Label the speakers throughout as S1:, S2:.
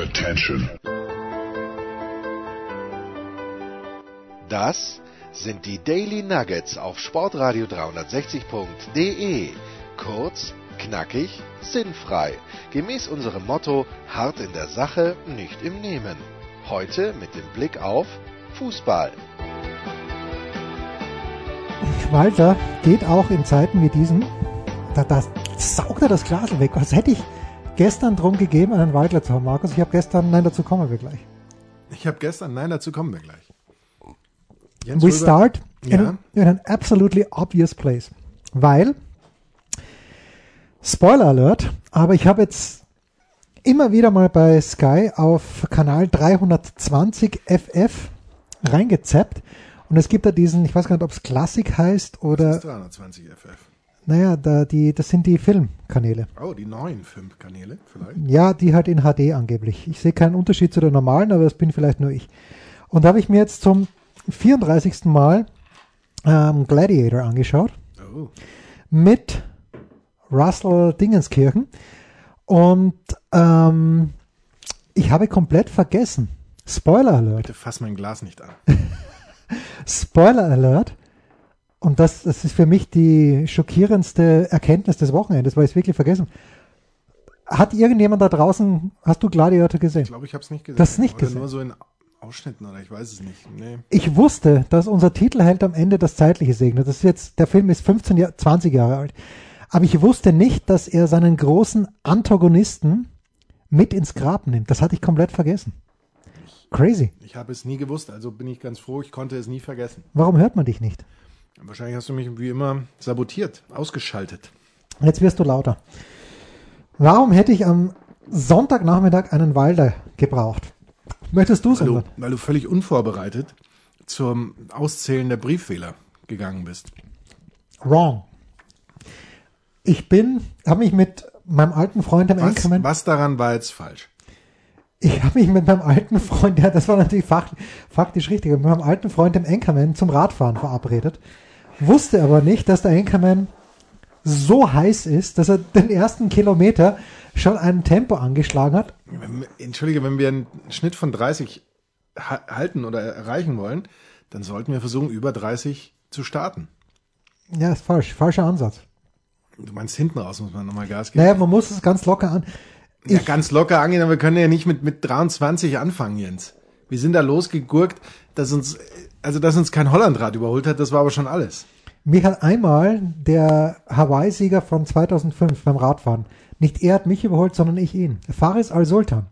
S1: Attention.
S2: Das sind die Daily Nuggets auf Sportradio 360.de. Kurz, knackig, sinnfrei. Gemäß unserem Motto: hart in der Sache, nicht im Nehmen. Heute mit dem Blick auf Fußball.
S3: Walter geht auch in Zeiten wie diesen, da, da saugt er das Glas weg. Was hätte ich gestern drum gegeben, einen Waldler zu haben, Markus? Ich habe gestern, nein, dazu kommen wir gleich.
S4: Ich habe gestern, nein, dazu kommen wir gleich.
S3: Jens We Röber, start in, ja. in an absolutely obvious place. Weil, Spoiler Alert, aber ich habe jetzt immer wieder mal bei Sky auf Kanal 320 FF reingezappt und es gibt da diesen, ich weiß gar nicht, ob es Klassik heißt oder.
S4: Das ist 320 FF.
S3: Naja, da, die, das sind die Filmkanäle.
S4: Oh, die neuen Filmkanäle vielleicht?
S3: Ja, die halt in HD angeblich. Ich sehe keinen Unterschied zu der normalen, aber das bin vielleicht nur ich. Und da habe ich mir jetzt zum 34. Mal ähm, Gladiator angeschaut. Oh. Mit Russell Dingenskirchen. Und ähm, ich habe komplett vergessen. Spoiler Alert.
S4: Bitte fass mein Glas nicht an.
S3: Spoiler Alert. Und das, das ist für mich die schockierendste Erkenntnis des Wochenendes, weil ich es wirklich vergessen Hat irgendjemand da draußen, hast du Gladiator gesehen? Ich
S4: glaube, ich habe es nicht gesehen.
S3: Das nicht
S4: oder
S3: gesehen.
S4: nur so in Ausschnitten oder ich weiß es nicht. Nee.
S3: Ich wusste, dass unser Titelheld am Ende das Zeitliche segnet. Das ist jetzt, der Film ist 15, Jahr, 20 Jahre alt. Aber ich wusste nicht, dass er seinen großen Antagonisten mit ins Grab nimmt. Das hatte ich komplett vergessen. Crazy.
S4: Ich habe es nie gewusst, also bin ich ganz froh, ich konnte es nie vergessen.
S3: Warum hört man dich nicht?
S4: Wahrscheinlich hast du mich wie immer sabotiert, ausgeschaltet.
S3: Jetzt wirst du lauter. Warum hätte ich am Sonntagnachmittag einen Walder gebraucht? Möchtest du es
S4: weil, weil du völlig unvorbereitet zum Auszählen der Brieffehler gegangen bist.
S3: Wrong. Ich bin, habe mich mit meinem alten Freund im
S4: was,
S3: Anchorman.
S4: Was daran war jetzt falsch?
S3: Ich habe mich mit meinem alten Freund, ja, das war natürlich faktisch richtig, mit meinem alten Freund im Anchorman zum Radfahren verabredet. Wusste aber nicht, dass der Anchorman so heiß ist, dass er den ersten Kilometer schon ein Tempo angeschlagen hat.
S4: Entschuldige, wenn wir einen Schnitt von 30 halten oder erreichen wollen, dann sollten wir versuchen, über 30 zu starten.
S3: Ja, ist falsch. Falscher Ansatz.
S4: Du meinst hinten raus muss man nochmal Gas geben?
S3: Naja, man muss es ganz locker an.
S4: Ich, ja, ganz locker angehen, aber wir können ja nicht mit, mit 23 anfangen, Jens. Wir sind da losgegurkt, dass uns, also dass uns kein Hollandrad überholt hat, das war aber schon alles.
S3: Mich hat einmal der Hawaii-Sieger von 2005 beim Radfahren, nicht er hat mich überholt, sondern ich ihn. Faris Al-Sultan.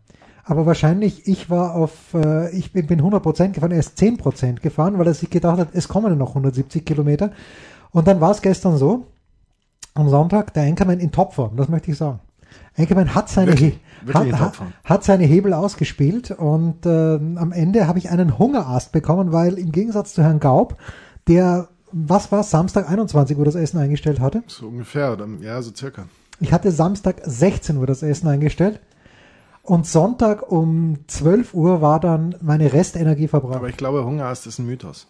S3: Aber wahrscheinlich, ich war auf, äh, ich bin, bin 100% gefahren, er ist 10% gefahren, weil er sich gedacht hat, es kommen noch 170 Kilometer. Und dann war es gestern so, am Sonntag, der Enkermann in Topform, das möchte ich sagen. Enkermann hat seine, wirklich, wirklich hat, hat, seine Hebel ausgespielt und äh, am Ende habe ich einen Hungerast bekommen, weil im Gegensatz zu Herrn Gaub, der, was war Samstag 21 Uhr das Essen eingestellt hatte?
S4: So ungefähr, ja, so circa.
S3: Ich hatte Samstag 16 Uhr das Essen eingestellt. Und Sonntag um 12 Uhr war dann meine Restenergie verbraucht. Aber
S4: ich glaube, Hungerast ist ein Mythos.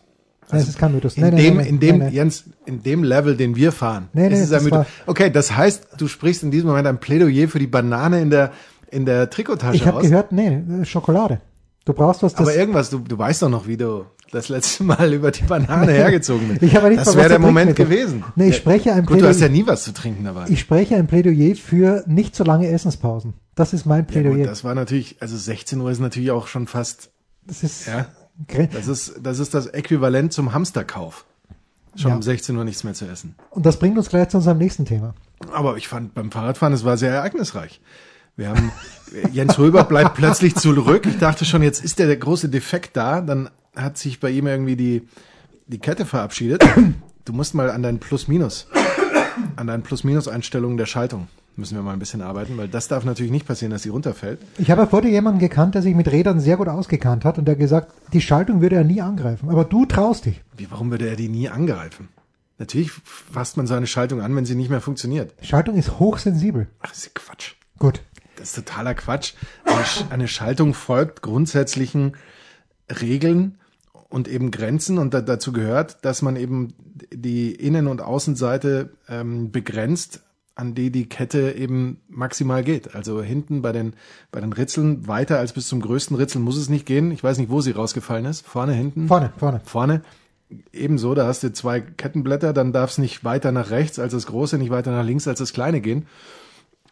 S3: Also es ist kein Mythos.
S4: In
S3: nein,
S4: dem,
S3: nein,
S4: in dem, Jens, in dem Level, den wir fahren,
S3: nee, nee,
S4: ist es ein Mythos. Okay, das heißt, du sprichst in diesem Moment ein Plädoyer für die Banane in der, in der Trikottasche
S3: Ich habe gehört, nee, Schokolade. Du brauchst was,
S4: das Aber irgendwas, du, du weißt doch noch, wie du das letzte Mal über die Banane hergezogen bist.
S3: Ich habe nicht
S4: das wäre der Moment gewesen.
S3: Nee, ich spreche ein
S4: Gut, du hast ja nie was zu trinken dabei.
S3: Ich spreche ein Plädoyer für nicht so lange Essenspausen. Das ist mein Plädoyer. Ja,
S4: gut, das war natürlich, also 16 Uhr ist natürlich auch schon fast.
S3: Das ist.
S4: Ja, das ist, das ist das Äquivalent zum Hamsterkauf. Schon ja. um 16 Uhr nichts mehr zu essen.
S3: Und das bringt uns gleich zu unserem nächsten Thema.
S4: Aber ich fand beim Fahrradfahren, es war sehr ereignisreich. Wir haben, Jens Röber bleibt plötzlich zurück. Ich dachte schon, jetzt ist der, der große Defekt da. Dann hat sich bei ihm irgendwie die, die Kette verabschiedet. Du musst mal an deinen Plus-Minus, an deinen Plus-Minus-Einstellungen der Schaltung müssen wir mal ein bisschen arbeiten, weil das darf natürlich nicht passieren, dass sie runterfällt.
S3: Ich habe ja vor dir jemanden gekannt, der sich mit Rädern sehr gut ausgekannt hat und der gesagt, die Schaltung würde er nie angreifen. Aber du traust dich.
S4: Wie, warum würde er die nie angreifen? Natürlich fasst man seine Schaltung an, wenn sie nicht mehr funktioniert.
S3: Schaltung ist hochsensibel.
S4: Ach, das ist Quatsch.
S3: Gut.
S4: Das ist totaler Quatsch. Eine, eine Schaltung folgt grundsätzlichen Regeln und eben Grenzen und da, dazu gehört, dass man eben die Innen- und Außenseite ähm, begrenzt an die die Kette eben maximal geht. Also hinten bei den, bei den Ritzeln weiter als bis zum größten Ritzel muss es nicht gehen. Ich weiß nicht, wo sie rausgefallen ist. Vorne, hinten?
S3: Vorne, vorne.
S4: Vorne. Ebenso, da hast du zwei Kettenblätter, dann darf es nicht weiter nach rechts als das große, nicht weiter nach links als das kleine gehen.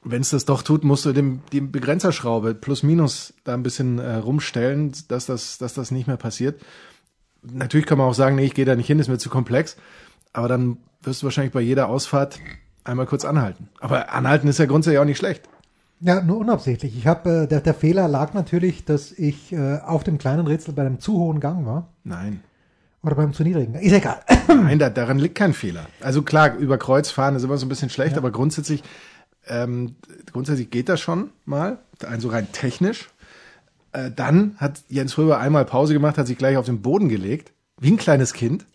S4: Wenn es das doch tut, musst du dem, die Begrenzerschraube plus minus da ein bisschen äh, rumstellen, dass das, dass das nicht mehr passiert. Natürlich kann man auch sagen, nee, ich gehe da nicht hin, ist mir zu komplex. Aber dann wirst du wahrscheinlich bei jeder Ausfahrt einmal kurz anhalten. Aber anhalten ist ja grundsätzlich auch nicht schlecht.
S3: Ja, nur unabsichtlich. Ich habe äh, der, der Fehler lag natürlich, dass ich äh, auf dem kleinen Ritzel bei einem zu hohen Gang war
S4: Nein.
S3: oder beim zu niedrigen. Ist egal.
S4: Nein, da, daran liegt kein Fehler. Also klar, über Kreuz fahren ist immer so ein bisschen schlecht, aber grundsätzlich, ähm, grundsätzlich geht das schon mal, also rein technisch. Äh, dann hat Jens Röber einmal Pause gemacht, hat sich gleich auf den Boden gelegt, wie ein kleines Kind.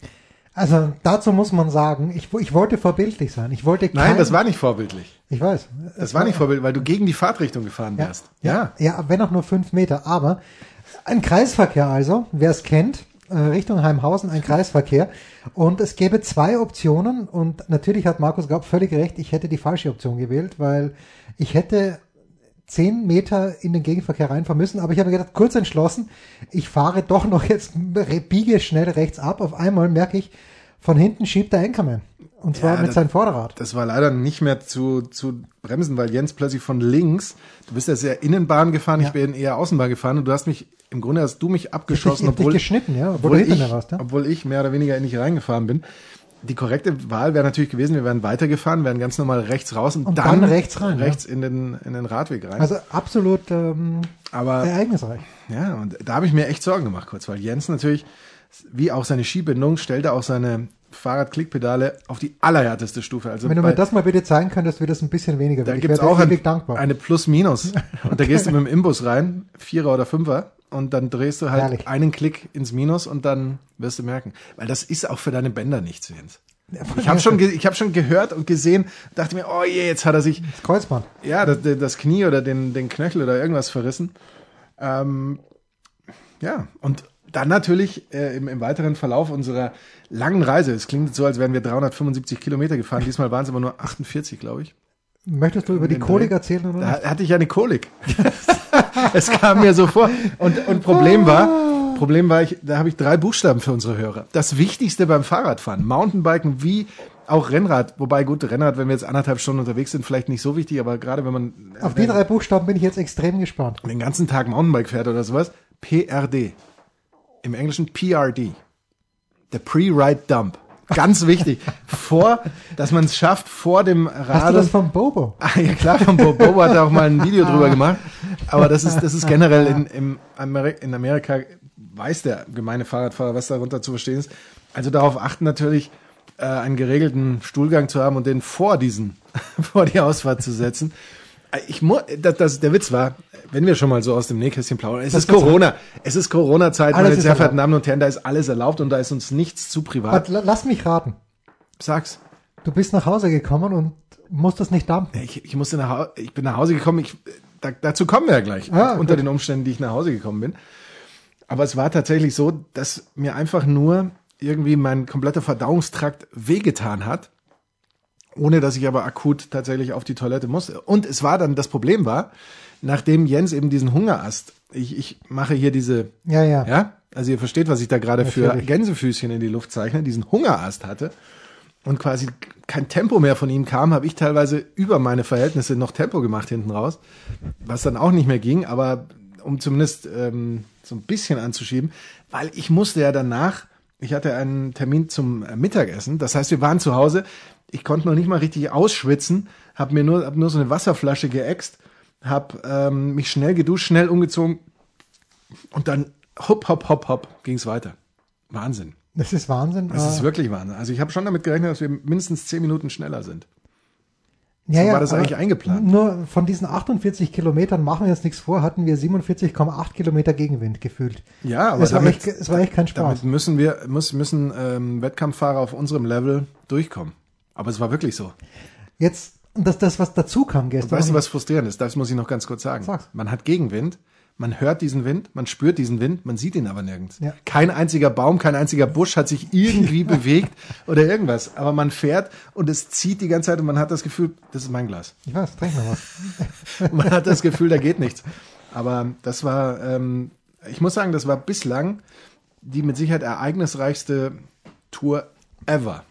S3: Also dazu muss man sagen, ich, ich wollte vorbildlich sein. Ich wollte
S4: Nein,
S3: kein-
S4: das war nicht vorbildlich.
S3: Ich weiß.
S4: Das war nicht vorbildlich, weil du gegen die Fahrtrichtung gefahren
S3: Ja,
S4: wärst.
S3: ja, ja, wenn auch nur fünf Meter. Aber ein Kreisverkehr also, wer es kennt, äh, Richtung Heimhausen ein Kreisverkehr. Und es gäbe zwei Optionen. Und natürlich hat Markus Gaub völlig recht, ich hätte die falsche Option gewählt, weil ich hätte zehn Meter in den Gegenverkehr reinfahren müssen. Aber ich habe mir gedacht, kurz entschlossen, ich fahre doch noch jetzt, biege schnell rechts ab. Auf einmal merke ich, von hinten schiebt der Anchorman. Und zwar
S4: Ja,
S3: mit
S4: das-
S3: seinem Vorderrad.
S4: Das war leider nicht mehr zu, zu bremsen, weil Jens plötzlich von links, du bist ja sehr Innenbahn gefahren,
S3: Ja.
S4: ich bin eher Außenbahn gefahren und du hast mich, im Grunde hast du mich abgeschossen,
S3: Ich dich
S4: obwohl,
S3: geschnitten, ja, obwohl
S4: obwohl, ich,
S3: warst,
S4: obwohl ich mehr oder weniger nicht reingefahren bin. Die korrekte Wahl wäre natürlich gewesen, wir wären weitergefahren, wären ganz normal rechts raus und,
S3: Und
S4: dann,
S3: dann rechts rein, ja.
S4: rechts in, den, in den Radweg rein.
S3: Also absolut ähm,
S4: Aber
S3: ereignisreich.
S4: ja, und da habe ich mir echt Sorgen gemacht kurz, weil Jens natürlich, wie auch seine Skibindung, stellte auch seine Fahrradklickpedale auf die allerhärteste Stufe. Also
S3: Wenn du mir das mal bitte zeigen könntest, wird das ein bisschen weniger.
S4: Da
S3: Ich
S4: gibt's
S3: wäre
S4: auch ein, eine Plus-Minus. Und da gehst du mit dem Imbus rein, Vierer oder Fünfer, und dann drehst du halt
S3: Herrlich.
S4: einen Klick ins Minus und dann wirst du merken. Weil das ist auch für deine Bänder nichts, Jens. Ich habe schon, ich hab schon gehört und gesehen, dachte mir, oh je, jetzt hat er sich
S3: das Kreuzband.
S4: ja, das, das Knie oder den, den Knöchel oder irgendwas verrissen. Ähm, ja, und dann natürlich äh, im, im weiteren Verlauf unserer langen Reise, es klingt so, als wären wir 375 Kilometer gefahren, diesmal waren es aber nur 48, glaube ich.
S3: Möchtest du über die Kolik erzählen oder?
S4: Da hatte ich eine Kolik. es kam mir so vor. Und, und Problem war, Problem war, ich, da habe ich drei Buchstaben für unsere Hörer. Das Wichtigste beim Fahrradfahren, Mountainbiken wie auch Rennrad. Wobei, gut, Rennrad, wenn wir jetzt anderthalb Stunden unterwegs sind, vielleicht nicht so wichtig, aber gerade wenn man
S3: Auf die drei Buchstaben bin ich jetzt extrem gespannt.
S4: den ganzen Tag Mountainbike fährt oder sowas, PRD. Im Englischen PRD. Der Pre-Ride Dump. Ganz wichtig. vor, dass man es schafft, vor dem
S3: Hast du
S4: Rad.
S3: das vom Bobo?
S4: Ah, ja klar, von Bob Bobo hat er auch mal ein Video drüber gemacht. Aber das ist, das ist generell in, im Ameri in Amerika, weiß der gemeine Fahrradfahrer, was darunter zu verstehen ist. Also darauf achten natürlich, äh, einen geregelten Stuhlgang zu haben und den vor diesen, vor die Ausfahrt zu setzen. Ich muss, das, das, der Witz war, wenn wir schon mal so aus dem Nähkästchen plaudern, es
S3: Was
S4: ist Corona, es ist Corona-Zeit, meine sehr verehrten. Damen und Herren, da ist alles erlaubt und da ist uns nichts zu privat.
S3: La- Lass mich raten.
S4: Sag's.
S3: Du bist nach Hause gekommen und musstest nicht dampfen.
S4: Ich, ich musste nach Hause, ich bin nach Hause gekommen, ich, da, dazu kommen wir ja gleich,
S3: Ah,
S4: unter
S3: gut.
S4: den Umständen, die ich nach Hause gekommen bin. Aber es war tatsächlich so, dass mir einfach nur irgendwie mein kompletter Verdauungstrakt wehgetan hat, ohne dass ich aber akut tatsächlich auf die Toilette musste. Und es war dann, das Problem war, nachdem Jens eben diesen Hungerast, ich, ich mache hier diese,
S3: Ja, ja.
S4: ja, also ihr versteht, was ich da gerade für. Gänsefüßchen in die Luft zeichne, diesen Hungerast hatte und quasi kein Tempo mehr von ihm kam, habe ich teilweise über meine Verhältnisse noch Tempo gemacht hinten raus, was dann auch nicht mehr ging, aber um zumindest ähm, so ein bisschen anzuschieben, weil ich musste ja danach, ich hatte einen Termin zum Mittagessen, das heißt, wir waren zu Hause, ich konnte noch nicht mal richtig ausschwitzen, habe mir nur, hab nur so eine Wasserflasche geäxt, habe ähm, mich schnell geduscht, schnell umgezogen und dann hopp, hopp, hopp, hopp ging's weiter. Wahnsinn.
S3: Das ist Wahnsinn.
S4: Das ist
S3: Äh,
S4: wirklich Wahnsinn. Also ich habe schon damit gerechnet, dass wir mindestens zehn Minuten schneller sind.
S3: ja,
S4: so
S3: ja,
S4: war das eigentlich eingeplant.
S3: Nur von diesen 48 Kilometern, machen wir uns nichts vor, hatten wir 47,8 Kilometer Gegenwind gefühlt.
S4: Ja, aber
S3: es, war
S4: damit,
S3: echt, es war echt kein Spaß.
S4: damit müssen wir muss, müssen ähm, Wettkampffahrer auf unserem Level durchkommen. Aber es war wirklich so.
S3: Jetzt, und das, das, was dazu kam
S4: Und
S3: gestern.
S4: weißt du, was frustrierend ist? Das muss ich noch ganz kurz sagen.
S3: Sag's.
S4: Man hat Gegenwind, Man hört diesen Wind, man spürt diesen Wind, man sieht ihn aber nirgends.
S3: Ja.
S4: Kein einziger Baum, kein einziger Busch hat sich irgendwie bewegt oder irgendwas. Aber man fährt und es zieht die ganze Zeit und man hat das Gefühl, das ist mein Glas.
S3: Ich weiß, trink noch was.
S4: Und man hat das Gefühl, da geht nichts. Aber das war, ähm, ich muss sagen, das war bislang die mit Sicherheit ereignisreichste Tour ever.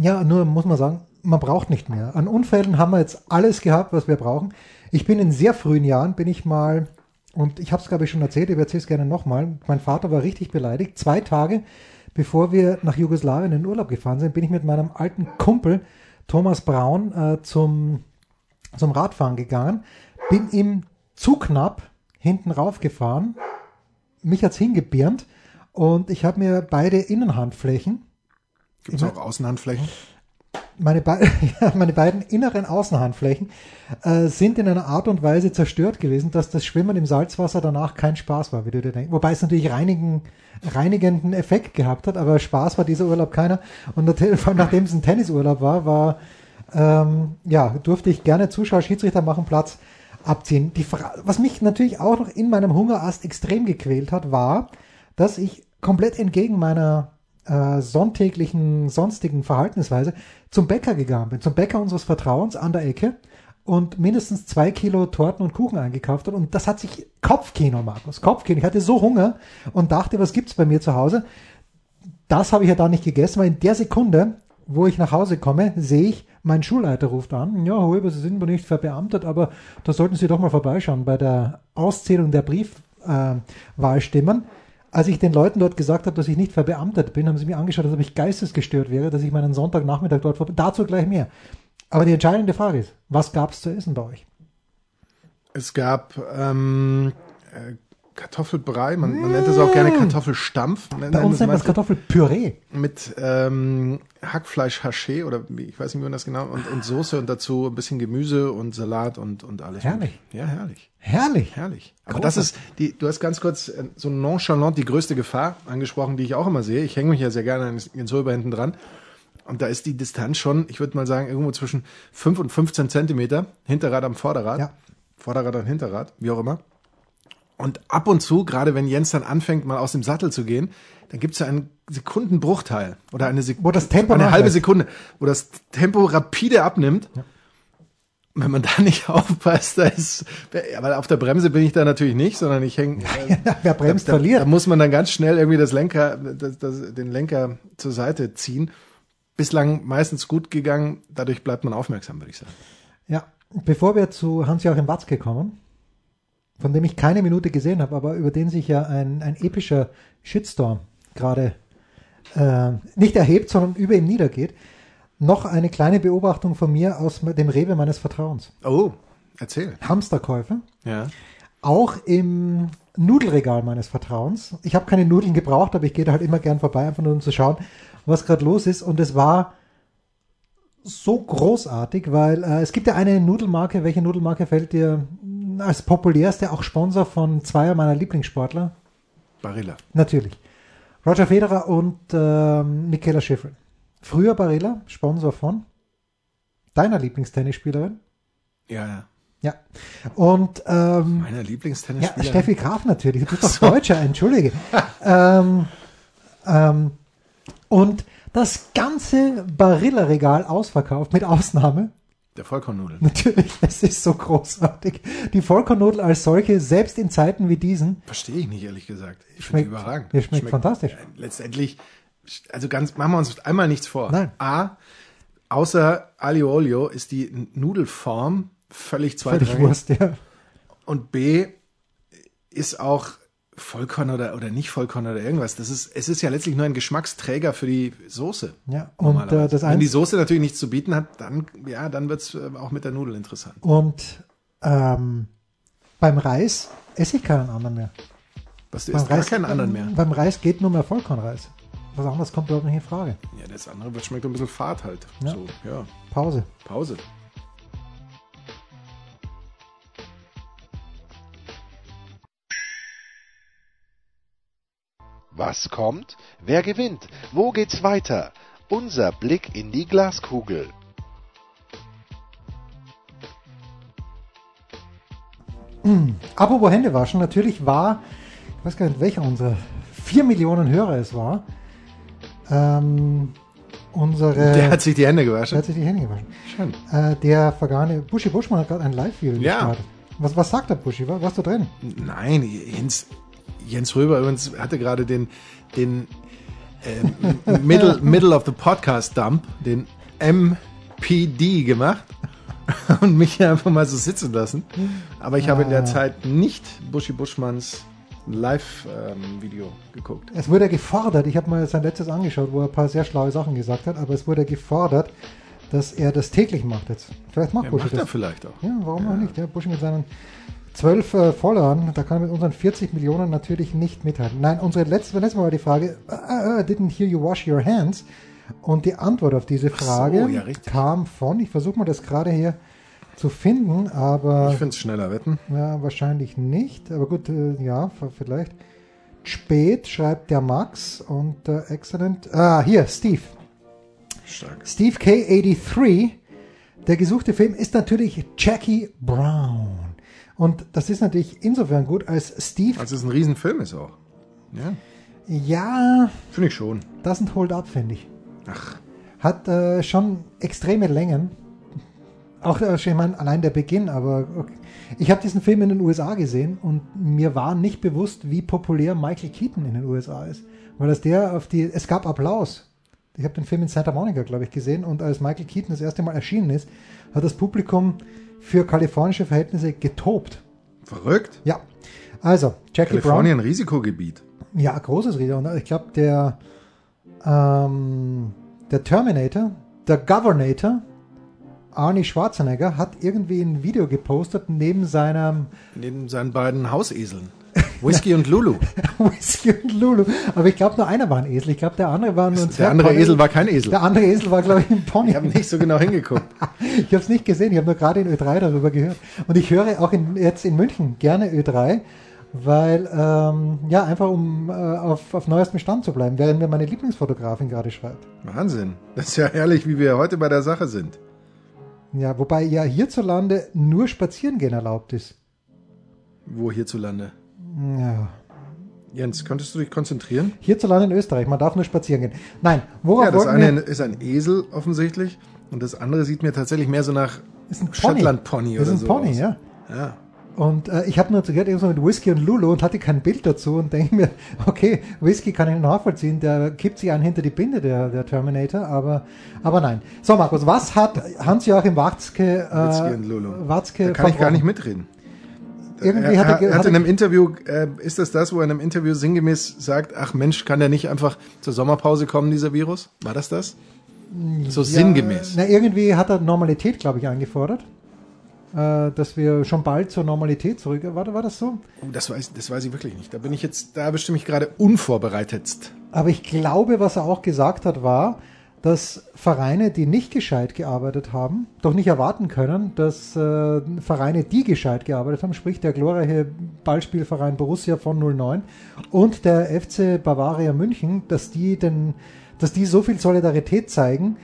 S3: Ja, nur muss man sagen, man braucht nicht mehr. An Unfällen haben wir jetzt alles gehabt, was wir brauchen. Ich bin in sehr frühen Jahren, bin ich mal, und ich habe es glaube ich schon erzählt, ich erzähle es gerne nochmal, mein Vater war richtig beleidigt. Zwei Tage bevor wir nach Jugoslawien in Urlaub gefahren sind, bin ich mit meinem alten Kumpel Thomas Braun äh, zum, zum Radfahren gegangen, bin ihm zu knapp hinten raufgefahren, mich hat's hingebirnt und ich habe mir beide Innenhandflächen
S4: Gibt es auch Außenhandflächen?
S3: meine, Be ja, meine beiden inneren Außenhandflächen äh, sind in einer Art und Weise zerstört gewesen, dass das Schwimmen im Salzwasser danach kein Spaß war, wie du dir denkst. Wobei es natürlich reinigen, reinigenden Effekt gehabt hat, aber Spaß war dieser Urlaub keiner. Und natürlich, vor allem nachdem es ein Tennisurlaub war, war ähm, ja durfte ich gerne Zuschauer, Schiedsrichter machen Platz abziehen. Die Fra was mich natürlich auch noch in meinem Hungerast extrem gequält hat, war, dass ich komplett entgegen meiner äh, sonntäglichen, sonstigen Verhaltensweise zum Bäcker gegangen bin, zum Bäcker unseres Vertrauens an der Ecke und mindestens zwei Kilo Torten und Kuchen eingekauft hat. Und das hat sich Kopfkino, Markus, Kopfkino. Ich hatte so Hunger und dachte, was gibt's bei mir zu Hause? Das habe ich ja da nicht gegessen, weil in der Sekunde, wo ich nach Hause komme, sehe ich, mein Schulleiter ruft an, ja, Huber, Sie sind wohl nicht verbeamtet, aber da sollten Sie doch mal vorbeischauen bei der Auszählung der Briefwahlstimmen. Äh, als ich den Leuten dort gesagt habe, dass ich nicht verbeamtet bin, haben sie mir angeschaut, als ob ich geistesgestört wäre, dass ich meinen Sonntagnachmittag dort vorbei. Dazu gleich mehr. Aber die entscheidende Frage ist, was gab es zu essen bei euch?
S4: Es gab ähm, äh, Kartoffelbrei, man, man nennt es auch gerne Kartoffelstampf.
S3: Bei uns nennt man es Kartoffelpüree.
S4: Mit ähm, Hackfleisch Haché oder wie, ich weiß nicht, wie man das genau, und, und Soße und dazu ein bisschen Gemüse und Salat und, und alles.
S3: Herrlich.
S4: Ja, herrlich.
S3: Herrlich.
S4: Herrlich. Aber das ist, die, du hast ganz kurz äh, so nonchalant die größte Gefahr angesprochen, die ich auch immer sehe. Ich hänge mich ja sehr gerne ins, ins Röber hinten dran. Und da ist die Distanz schon, ich würde mal sagen, irgendwo zwischen 5 und 15 Zentimeter. Hinterrad am Vorderrad.
S3: Ja.
S4: Vorderrad am Hinterrad, wie auch immer. Und ab und zu, gerade wenn Jens dann anfängt, mal aus dem Sattel zu gehen, dann gibt es ja einen Sekundenbruchteil oder eine, Sek
S3: Tempo
S4: eine halbe Sekunde, wo das Tempo rapide abnimmt. Und wenn man da nicht aufpasst, da ist, weil auf der Bremse bin ich da natürlich nicht, sondern ich hänge.
S3: Wer bremst,
S4: da, da,
S3: verliert.
S4: Da muss man dann ganz schnell irgendwie das Lenker, das, das, den Lenker zur Seite ziehen. Bislang meistens gut gegangen, dadurch bleibt man aufmerksam, würde ich sagen.
S3: Ja, bevor wir zu Hans-Joachim Watzke kommen, von dem ich keine Minute gesehen habe, aber über den sich ja ein, ein epischer Shitstorm gerade äh, nicht erhebt, sondern über ihm niedergeht, noch eine kleine Beobachtung von mir aus dem Rewe meines Vertrauens.
S4: Oh, erzähl.
S3: Hamsterkäufe,
S4: Ja.
S3: auch im Nudelregal meines Vertrauens. Ich habe keine Nudeln gebraucht, aber ich gehe da halt immer gern vorbei, einfach nur um zu schauen, was gerade los ist. Und es war so großartig, weil äh, es gibt ja eine Nudelmarke. Welche Nudelmarke fällt dir als populärste, auch Sponsor von zweier meiner Lieblingssportler?
S4: Barilla.
S3: Natürlich. Roger Federer und ähm, Michaela Schifrin. Früher Barilla, Sponsor von deiner Lieblingstennisspielerin.
S4: Ja, ja.
S3: Ja. Und ähm,
S4: Meiner
S3: ja,
S4: Lieblingstennisspieler.
S3: Steffi Graf natürlich. Du bist doch Deutscher, entschuldige. ähm, ähm, und das ganze Barilla-Regal ausverkauft, mit Ausnahme.
S4: Der Vollkornnudel.
S3: Natürlich, es ist so großartig. Die Vollkornnudel als solche, selbst in Zeiten wie diesen,
S4: Verstehe ich nicht, ehrlich gesagt. Ich
S3: schmeckt,
S4: überragend.
S3: ja, schmeckt fantastisch.
S4: äh, Letztendlich, also ganz, machen wir uns einmal nichts vor.
S3: Nein.
S4: A, außer Aglio Olio ist die Nudelform völlig
S3: Völlig
S4: zweitrangig.
S3: Wurst, ja.
S4: Und B, ist auch Vollkorn oder, oder nicht Vollkorn oder irgendwas. Das ist, es ist ja letztlich nur ein Geschmacksträger für die Soße.
S3: Ja, und äh, das
S4: Wenn die Soße natürlich nichts zu bieten hat, dann, ja, dann wird's äh, auch mit der Nudel interessant.
S3: und ähm, beim Reis esse ich keinen anderen mehr.
S4: Was du
S3: Beim
S4: isst gar
S3: Reis,
S4: keinen anderen mehr.
S3: Beim Reis geht nur mehr Vollkornreis. Was anderes kommt überhaupt nicht in Frage.
S4: Ja, das andere wird schmeckt ein bisschen fad halt.
S3: Ja.
S4: So, ja,
S3: Pause.
S4: Pause.
S2: Was kommt? Wer gewinnt? Wo geht's weiter? Unser Blick in die Glaskugel.
S3: Apropos Hände waschen, natürlich war, ich weiß gar nicht, welcher unserer 4 Millionen Hörer es war, ähm, unsere...
S4: Der hat sich die Hände
S3: der
S4: gewaschen.
S3: hat sich die Hände gewaschen.
S4: Schön.
S3: Äh, der vergangene Buschi Buschmann hat gerade ein Live-Video
S4: Ja.
S3: gestartet. Was, was sagt der Buschi? Was, was da drin?
S4: Nein, Jens, Jens Röber übrigens hatte gerade den, den ähm, Middle, Middle of the Podcast Dump, den MPD gemacht und mich einfach mal so sitzen lassen. Aber ich habe in
S3: Ah.
S4: der Zeit nicht Buschi Buschmanns Live-Video geguckt.
S3: Es wurde gefordert, ich habe mal sein letztes angeschaut, wo er ein paar sehr schlaue Sachen gesagt hat, aber es wurde gefordert, dass er das täglich macht jetzt. Vielleicht macht
S4: Ja,
S3: Buschi
S4: macht er
S3: das.
S4: vielleicht auch.
S3: Ja, warum auch nicht? Ja, Buschi mit seinen zwölf äh, Followern, da kann er mit unseren 40 Millionen natürlich nicht mithalten. Nein, unsere letzte, letzte Mal war die Frage, äh, äh, didn't hear you wash your hands? Und die Antwort auf diese
S4: so,
S3: Frage
S4: ja, richtig.
S3: kam von, ich versuche mal das gerade hier zu finden, aber
S4: Ich finde es schneller wetten.
S3: ja, wahrscheinlich nicht. Aber gut, äh, ja, vielleicht. Spät schreibt der Max und äh, excellent. Ah, hier, Steve.
S4: Stark.
S3: Steve K83. Der gesuchte Film ist natürlich Jackie Brown. Und das ist natürlich insofern gut, als Steve,
S4: Also es ist ein Riesenfilm ist auch. Ja,
S3: ja,
S4: finde ich schon.
S3: doesn't hold up, finde ich.
S4: Ach,
S3: Hat äh, schon extreme Längen. Auch, äh, ich meine, allein der Beginn, aber okay. ich habe diesen Film in den USA gesehen und mir war nicht bewusst, wie populär Michael Keaton in den USA ist. Weil das der auf die, es gab Applaus. Ich habe den Film in Santa Monica, glaube ich, gesehen und als Michael Keaton das erste Mal erschienen ist, hat das Publikum für kalifornische Verhältnisse getobt.
S4: verrückt.
S3: Ja. Also, Jackie
S4: Kalifornien, Risikogebiet.
S3: Ja, großes Risiko. Und ich glaube, der, ähm, der Terminator, der Governator, Arnie Schwarzenegger, hat irgendwie ein Video gepostet neben seinem
S4: Neben seinen beiden Hauseseln. Whisky und Lulu.
S3: Whisky und Lulu. Aber ich glaube, nur einer war ein Esel. Ich glaube, der andere war nur ein
S4: Der andere
S3: Zwergpony.
S4: Esel war kein Esel.
S3: Der andere Esel war, glaube ich, ein Pony.
S4: Ich habe nicht so genau hingeguckt.
S3: Ich habe es nicht gesehen, ich habe nur gerade in Ö3 darüber gehört. Und ich höre auch in, jetzt in München gerne Ö3, weil, ähm, ja, einfach um äh, auf, auf neuestem Stand zu bleiben, während mir meine Lieblingsfotografin gerade schreibt.
S4: Wahnsinn. Das ist ja herrlich, wie wir heute bei der Sache sind.
S3: Ja, wobei ja hierzulande nur Spazierengehen erlaubt ist.
S4: Wo hierzulande?
S3: Ja.
S4: Jens, könntest du dich konzentrieren?
S3: Hierzulande in Österreich, man darf nur spazieren gehen. Nein, worauf
S4: Ja, das
S3: wollten
S4: eine
S3: wir?
S4: ist ein Esel offensichtlich und das andere sieht mir tatsächlich mehr so nach
S3: Ist ein Pony. Das
S4: oder
S3: ist ein
S4: so
S3: Pony,
S4: aus.
S3: ja.
S4: Ja.
S3: Und äh, ich habe nur gehört, irgendwas mit Whisky und Lulu und hatte kein Bild dazu und denke mir, okay, Whisky kann ich nachvollziehen, der kippt sich einen hinter die Binde, der, der Terminator, aber, aber nein. So, Markus, was hat Hans-Joachim Watzke,
S4: Whisky
S3: äh,
S4: und Lulu.
S3: Watzke
S4: Da kann ich gar nicht mitreden.
S3: Irgendwie
S4: er,
S3: hat er,
S4: er, hat in einem Interview, äh, ist das das, wo er in einem Interview sinngemäß sagt, ach Mensch, kann der nicht einfach zur Sommerpause kommen, dieser Virus? War das das? So
S3: ja,
S4: sinngemäß.
S3: Na, irgendwie hat er Normalität, glaube ich, eingefordert. Äh, dass wir schon bald zur Normalität zurück. War, war das so?
S4: Oh, das weiß, das weiß ich wirklich nicht. Da bin ich jetzt, da bestimme ich gerade unvorbereitetst.
S3: Aber ich glaube, was er auch gesagt hat, war, dass Vereine, die nicht gescheit gearbeitet haben, doch nicht erwarten können, dass äh, Vereine, die gescheit gearbeitet haben, sprich der glorreiche Ballspielverein Borussia von 09 und der FC Bavaria München, dass die denn, dass die so viel Solidarität zeigen,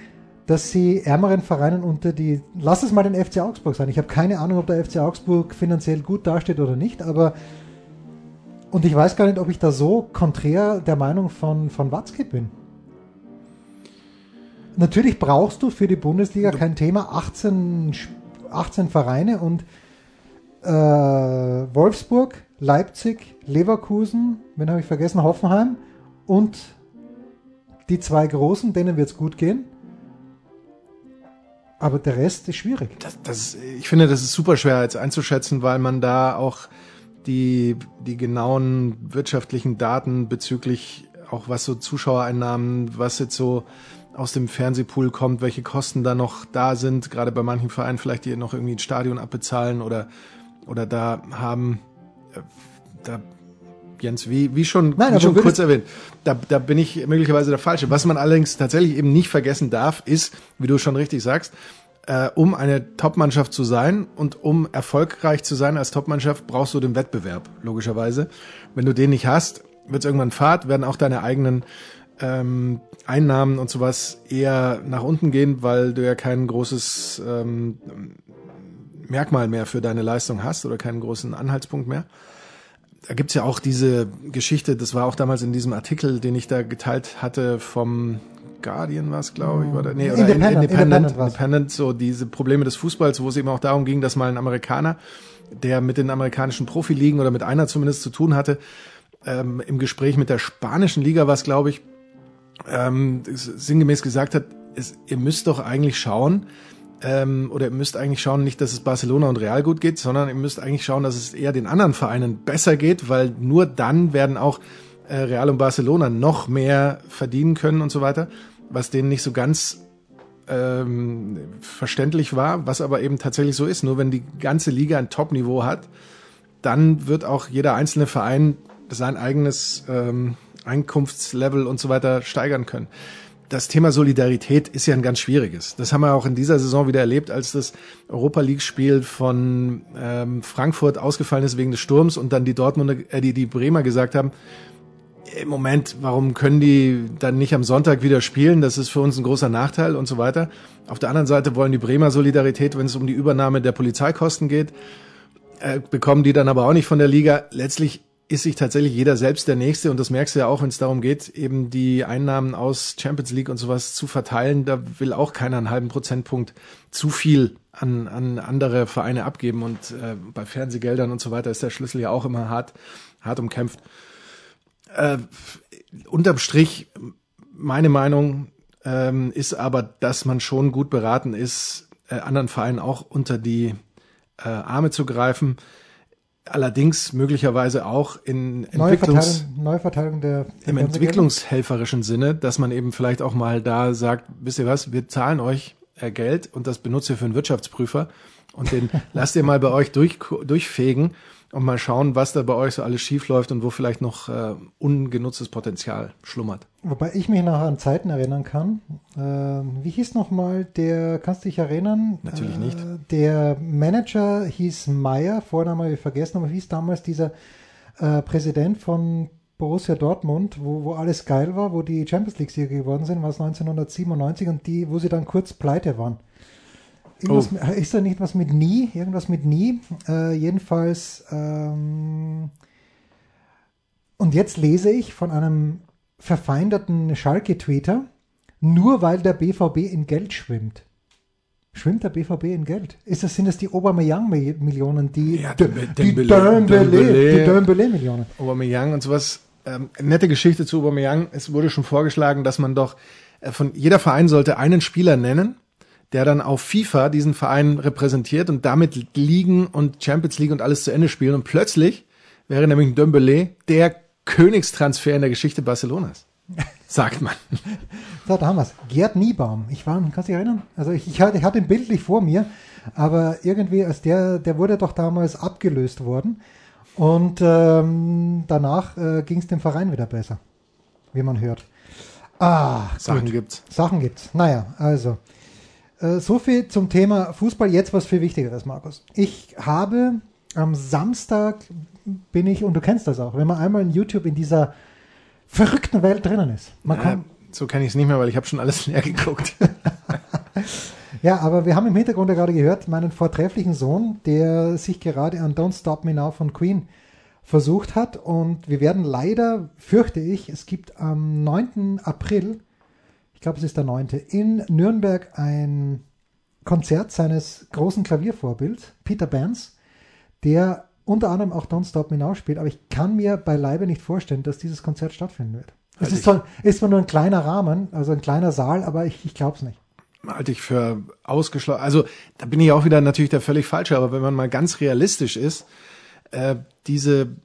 S3: dass sie ärmeren Vereinen unter die, lass es mal den FC Augsburg sein. Ich habe keine Ahnung, ob der FC Augsburg finanziell gut dasteht oder nicht, aber und ich weiß gar nicht, ob ich da so konträr der Meinung von, von Watzke bin. Natürlich brauchst du für die Bundesliga kein Thema 18, Sp- 18 Vereine und äh, Wolfsburg, Leipzig, Leverkusen, wen habe ich vergessen, Hoffenheim und die zwei Großen, denen wird es gut gehen. Aber der Rest ist schwierig.
S4: Das, das, ich finde, das ist super schwer jetzt einzuschätzen, weil man da auch die, die genauen wirtschaftlichen Daten bezüglich auch was so Zuschauereinnahmen, was jetzt so aus dem Fernsehpool kommt, welche Kosten da noch da sind, gerade bei manchen Vereinen vielleicht, die noch irgendwie ein Stadion abbezahlen oder, oder da haben, äh, da Jens, wie, wie schon,
S3: Nein,
S4: wie schon kurz erwähnt, da, da bin ich möglicherweise der Falsche. Was man allerdings tatsächlich eben nicht vergessen darf, ist, wie du schon richtig sagst, äh, um eine Topmannschaft zu sein und um erfolgreich zu sein als Topmannschaft, brauchst du den Wettbewerb, logischerweise. Wenn du den nicht hast, wird es irgendwann Fahrt, werden auch deine eigenen ähm, Einnahmen und sowas eher nach unten gehen, weil du ja kein großes ähm, Merkmal mehr für deine Leistung hast oder keinen großen Anhaltspunkt mehr. Da gibt's ja auch diese Geschichte, das war auch damals in diesem Artikel, den ich da geteilt hatte vom Guardian war es, glaube ich, oder nee, oder
S3: Independent,
S4: Independent,
S3: Independent
S4: so diese Probleme des Fußballs, wo es eben auch darum ging, dass mal ein Amerikaner, der mit den amerikanischen Profiligen oder mit einer zumindest zu tun hatte, ähm, im Gespräch mit der spanischen Liga war es, glaube ich, ähm, sinngemäß gesagt hat, es, ihr müsst doch eigentlich schauen, ähm, oder ihr müsst eigentlich schauen, nicht, dass es Barcelona und Real gut geht, sondern ihr müsst eigentlich schauen, dass es eher den anderen Vereinen besser geht, weil nur dann werden auch äh, Real und Barcelona noch mehr verdienen können und so weiter, was denen nicht so ganz ähm, verständlich war, was aber eben tatsächlich so ist. Nur wenn die ganze Liga ein Top-Niveau hat, dann wird auch jeder einzelne Verein sein eigenes ähm, Einkunftslevel und so weiter steigern können. Das Thema Solidarität ist ja ein ganz schwieriges. Das haben wir auch in dieser Saison wieder erlebt, als das Europa League-Spiel von ähm, Frankfurt ausgefallen ist wegen des Sturms und dann die Dortmunder, äh, die, die Bremer gesagt haben, im Moment, warum können die dann nicht am Sonntag wieder spielen? Das ist für uns ein großer Nachteil und so weiter. Auf der anderen Seite wollen die Bremer Solidarität, wenn es um die Übernahme der Polizeikosten geht, äh, bekommen die dann aber auch nicht von der Liga. Letztlich ist sich tatsächlich jeder selbst der Nächste und das merkst du ja auch, wenn es darum geht, eben die Einnahmen aus Champions League und sowas zu verteilen. Da will auch keiner einen halben Prozentpunkt zu viel an, an andere Vereine abgeben und äh, bei Fernsehgeldern und so weiter ist der Schlüssel ja auch immer hart, hart umkämpft. Äh, unterm Strich, meine Meinung ähm, ist aber, dass man schon gut beraten ist, äh, anderen Vereinen auch unter die äh, Arme zu greifen. Allerdings möglicherweise auch in Entwicklungs
S3: Verteilung, neue Verteilung der, der
S4: im entwicklungshelferischen Sinne, dass man eben vielleicht auch mal da sagt, wisst ihr was, wir zahlen euch Geld und das benutzt ihr für einen Wirtschaftsprüfer und den lasst ihr mal bei euch durch, durchfegen und mal schauen, was da bei euch so alles schief läuft und wo vielleicht noch äh, ungenutztes Potenzial schlummert.
S3: Wobei ich mich noch an Zeiten erinnern kann. Ähm, wie hieß nochmal der, kannst du dich erinnern?
S4: Natürlich
S3: Äh,
S4: nicht.
S3: Der Manager hieß Meyer, Vorname habe ich vergessen, aber wie hieß damals dieser äh, Präsident von Borussia Dortmund, wo, wo alles geil war, wo die Champions League-Sieger geworden sind, war es 1997 und die, wo sie dann kurz pleite waren.
S4: Oh.
S3: mit- Ist da nicht was mit nie? Irgendwas mit nie? Äh, jedenfalls, ähm, und jetzt lese ich von einem verfeindeten Schalke-Tweeter, nur weil der BVB in Geld schwimmt. Schwimmt der BVB in Geld? Ist das, sind das die Aubameyang-Millionen, die,
S4: Ja,
S3: die,
S4: Dembe-
S3: die
S4: Dembele-
S3: Dembele-
S4: Dembele.
S3: Dembele-Millionen?
S4: Aubameyang und sowas. Ähm, nette Geschichte zu Aubameyang. Es wurde schon vorgeschlagen, dass man doch äh, von jeder Verein sollte einen Spieler nennen, der dann auf FIFA diesen Verein repräsentiert und damit Ligen und Champions League und alles zu Ende spielen. Und plötzlich wäre nämlich ein Dembele der Königstransfer in der Geschichte Barcelonas. Sagt man.
S3: So, da haben wir es. Gerd Niebaum. Ich war, kannst du dich erinnern? Also ich, ich, hatte, ich hatte ihn bildlich vor mir, aber irgendwie, als der, der wurde doch damals abgelöst worden. Und ähm, danach äh, ging es dem Verein wieder besser, wie man hört. Ah,
S4: Sachen
S3: gut.
S4: gibt's.
S3: Sachen gibt's. Naja, also. Äh, so viel zum Thema Fußball. Jetzt was viel Wichtigeres, Markus. Ich habe am Samstag bin ich, und du kennst das auch, wenn man einmal in YouTube in dieser verrückten Welt drinnen ist. Man
S4: Ja,
S3: kann,
S4: so kenne ich es nicht mehr, weil ich habe schon alles leer geguckt.
S3: Ja, aber wir haben im Hintergrund ja gerade gehört, meinen vortrefflichen Sohn, der sich gerade an Don't Stop Me Now von Queen versucht hat. Und wir werden leider, fürchte ich, es gibt am 9. April, ich glaube es ist der 9., in Nürnberg ein Konzert seines großen Klaviervorbilds, Peter Bands, der unter anderem auch Don't Stop Me Now spielt. Aber ich kann mir beileibe nicht vorstellen, dass dieses Konzert stattfinden wird. Es
S4: Also
S3: ist, zwar, ist zwar nur ein kleiner Rahmen, also ein kleiner Saal, aber ich, ich glaube es nicht.
S4: Halte ich für ausgeschlossen. Also da bin ich auch wieder natürlich der völlig falsche, aber wenn man mal ganz realistisch ist, äh, diese,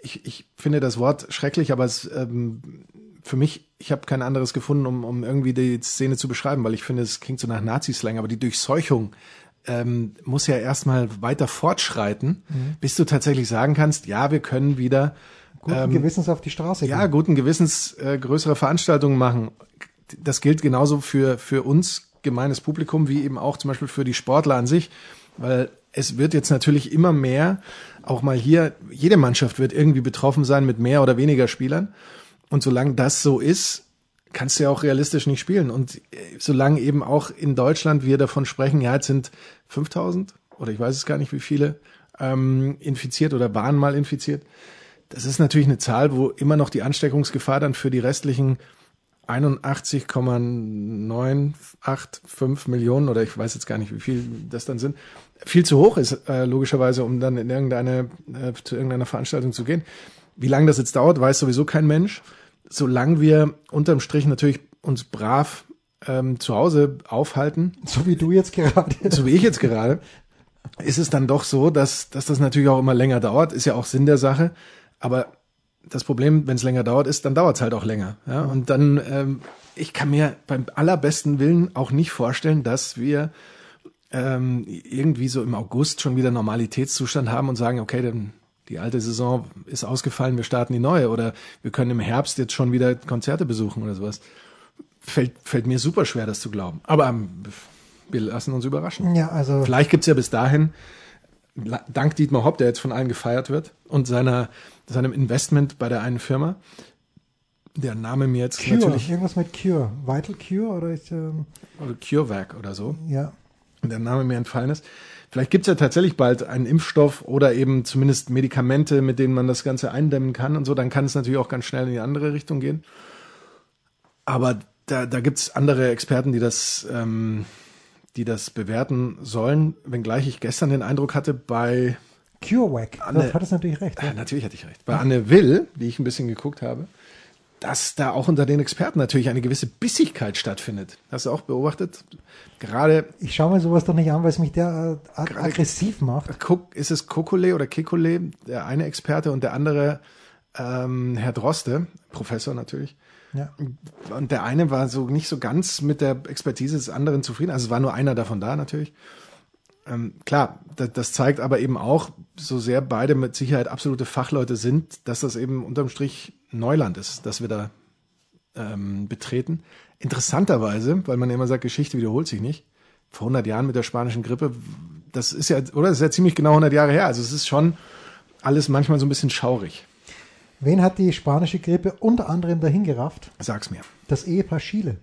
S4: ich, ich finde das Wort schrecklich, aber es ähm, für mich, ich habe kein anderes gefunden, um, um irgendwie die Szene zu beschreiben, weil ich finde, es klingt so nach Nazi-Slang, aber die Durchseuchung ähm, muss ja erstmal weiter fortschreiten, bis du tatsächlich sagen kannst, ja, wir können wieder
S3: Guten Gewissens auf die Straße
S4: Ähm, ja,
S3: gehen.
S4: guten Gewissens äh, größere Veranstaltungen machen. Das gilt genauso für, für uns gemeines Publikum wie eben auch zum Beispiel für die Sportler an sich, weil es wird jetzt natürlich immer mehr, auch mal hier, jede Mannschaft wird irgendwie betroffen sein mit mehr oder weniger Spielern. Und solange das so ist, kannst du ja auch realistisch nicht spielen. Und äh, solange eben auch in Deutschland wir davon sprechen, ja, jetzt sind 5000 oder ich weiß es gar nicht, wie viele ähm, infiziert oder waren mal infiziert. Das ist natürlich eine Zahl, wo immer noch die Ansteckungsgefahr dann für die restlichen 81,985 Millionen oder ich weiß jetzt gar nicht, wie viel das dann sind, viel zu hoch ist, äh, logischerweise, um dann in irgendeine, äh, zu irgendeiner Veranstaltung zu gehen. Wie lange das jetzt dauert, weiß sowieso kein Mensch. Solange wir unterm Strich natürlich uns brav ähm, zu Hause aufhalten.
S3: So wie du jetzt gerade.
S4: So wie ich jetzt gerade. Ist es dann doch so, dass, dass das natürlich auch immer länger dauert, ist ja auch Sinn der Sache. Aber das Problem, wenn es länger dauert, ist, dann dauert es halt auch länger. Ja? Und dann, ähm, ich kann mir beim allerbesten Willen auch nicht vorstellen, dass wir ähm, irgendwie so im August schon wieder Normalitätszustand haben und sagen, okay, dann die alte Saison ist ausgefallen, wir starten die neue oder wir können im Herbst jetzt schon wieder Konzerte besuchen oder sowas. Fällt, fällt mir super schwer, das zu glauben. Aber ähm, wir lassen uns überraschen.
S3: Ja, also.
S4: Vielleicht gibt's ja bis dahin, dank Dietmar Hopp, der jetzt von allen gefeiert wird, und seiner, seinem Investment bei der einen Firma, der Name mir jetzt
S3: Cure,
S4: natürlich.
S3: irgendwas mit Cure. Vital Cure oder ist, ähm,
S4: Oder CureVac oder so.
S3: ja.
S4: der Name mir entfallen ist. Vielleicht gibt's ja tatsächlich bald einen Impfstoff oder eben zumindest Medikamente, mit denen man das Ganze eindämmen kann und so. Dann kann es natürlich auch ganz schnell in die andere Richtung gehen. Aber da, da gibt's andere Experten, die das, ähm, die das bewerten sollen. Wenngleich ich gestern den Eindruck hatte, bei
S3: CureVac.
S4: Anne-
S3: hattest natürlich recht.
S4: ja,
S3: Ja.
S4: natürlich hatte ich recht. Bei Anne Will, die ich ein bisschen geguckt habe, dass da auch unter den Experten natürlich eine gewisse Bissigkeit stattfindet. Hast du auch beobachtet? Gerade
S3: Ich schaue mir sowas doch nicht an, weil es mich derart aggressiv macht.
S4: Ist es Kokole oder Kekole, der eine Experte und der andere ähm, Herr Droste, Professor natürlich.
S3: Ja.
S4: Und der eine war so nicht so ganz mit der Expertise des anderen zufrieden. Also es war nur einer davon da natürlich. Ähm, klar, das, das zeigt aber eben auch, so sehr beide mit Sicherheit absolute Fachleute sind, dass das eben unterm Strich Neuland ist, dass wir da ähm, betreten. Interessanterweise, weil man immer sagt, Geschichte wiederholt sich nicht. Vor 100 Jahren mit der spanischen Grippe, das ist ja, oder? Das ist ja ziemlich genau 100 Jahre her. Also es ist schon alles manchmal so ein bisschen schaurig.
S3: Wen hat die spanische Grippe unter anderem dahin gerafft?
S4: Sag's mir.
S3: Das Ehepaar Schiele.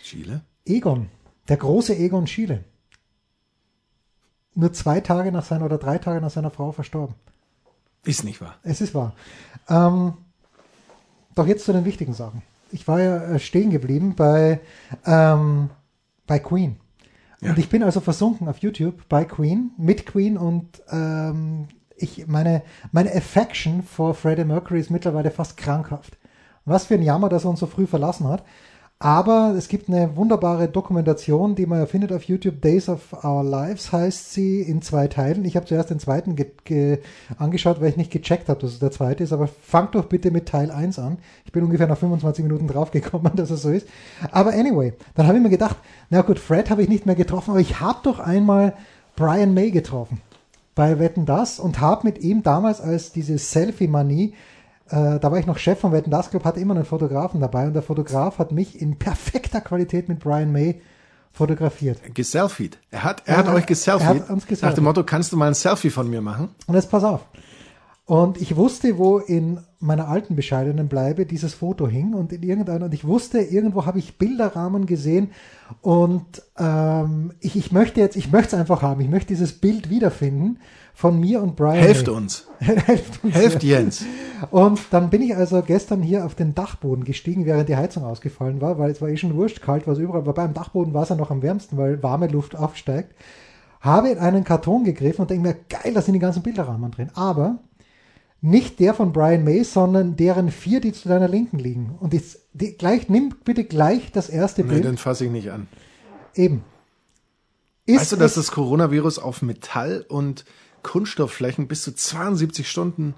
S4: Chile?
S3: Egon, der große Egon Schiele. Nur zwei Tage nach seiner oder drei Tage nach seiner Frau verstorben.
S4: Ist nicht wahr.
S3: Es ist wahr. Ähm, doch jetzt zu den wichtigen Sachen. Ich war ja äh, stehen geblieben bei, ähm, bei Queen.
S4: Ja.
S3: Und ich bin also versunken auf YouTube bei Queen, mit Queen und ähm, ich, meine, meine Affection vor Freddie Mercury ist mittlerweile fast krankhaft. Was für ein Jammer, dass er uns so früh verlassen hat. Aber es gibt eine wunderbare Dokumentation, die man ja findet auf YouTube. Days of Our Lives heißt sie in zwei Teilen. Ich habe zuerst den zweiten ge ge angeschaut, weil ich nicht gecheckt habe, dass es der zweite ist. Aber fangt doch bitte mit Teil 1 an. Ich bin ungefähr nach 25 Minuten draufgekommen, dass es so ist. Aber anyway, dann habe ich mir gedacht, na gut, Fred habe ich nicht mehr getroffen, aber ich habe doch einmal Brian May getroffen bei Wetten Das und habe mit ihm damals als diese Selfie-Manie äh, da war ich noch Chef von Wetten Das Club, hatte immer einen Fotografen dabei und der Fotograf hat mich in perfekter Qualität mit Brian May fotografiert.
S4: Geselfied. Er hat, er
S3: Ja,
S4: hat euch
S3: er
S4: geselfied.
S3: hat uns
S4: Nach
S3: geselfied.
S4: dem Motto, kannst du mal ein Selfie von mir machen?
S3: Und jetzt pass auf. Und ich wusste, wo in meiner alten bescheidenen Bleibe dieses Foto hing und in irgendeiner, und ich wusste, irgendwo habe ich Bilderrahmen gesehen und ähm, ich, ich möchte jetzt, ich möchte es einfach haben, ich möchte dieses Bild wiederfinden von mir und Brian.
S4: Helft uns.
S3: Helft uns.
S4: Helft Jens.
S3: Und dann bin ich also gestern hier auf den Dachboden gestiegen, während die Heizung ausgefallen war, weil es war eh schon wurscht, kalt war es überall, aber beim Dachboden war es ja noch am wärmsten, weil warme Luft aufsteigt. Habe in einen Karton gegriffen und denke mir, geil, da sind die ganzen Bilderrahmen drin. Aber nicht der von Brian May, sondern deren vier, die zu deiner Linken liegen. Und jetzt, die, gleich, nimm bitte gleich das erste
S4: Nee,
S3: Bild.
S4: den fasse ich nicht an.
S3: Eben. Ist
S4: Weißt du, dass das Coronavirus auf Metall- und Kunststoffflächen bis zu 72 Stunden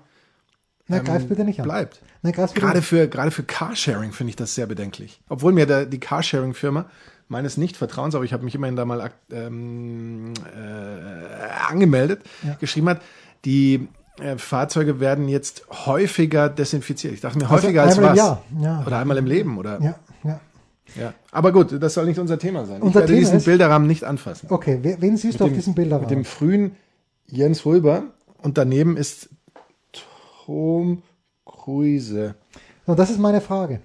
S3: Na, greif bitte nicht an.
S4: bleibt?
S3: Na, greif bitte
S4: Gerade
S3: nicht.
S4: für, gerade für Carsharing finde ich das sehr bedenklich. Obwohl mir da, die Carsharing-Firma meines Nicht-Vertrauens, aber ich habe mich immerhin da mal ähm, äh, angemeldet,
S3: Ja.
S4: geschrieben hat, die äh, Fahrzeuge werden jetzt häufiger desinfiziert. Ich dachte mir,
S3: Also
S4: häufiger als
S3: einmal im
S4: was?
S3: Jahr, ja.
S4: Oder einmal im Leben, oder?
S3: Ja, ja.
S4: Ja. Aber gut, das soll nicht unser Thema sein.
S3: Unser
S4: ich werde
S3: Thema
S4: diesen
S3: ist-
S4: Bilderrahmen nicht anfassen.
S3: Okay, wen siehst du auf
S4: dem-
S3: diesen Bilderrahmen?
S4: Mit dem frühen Jens Röber und daneben ist Tom Cruise.
S3: Und das ist meine Frage.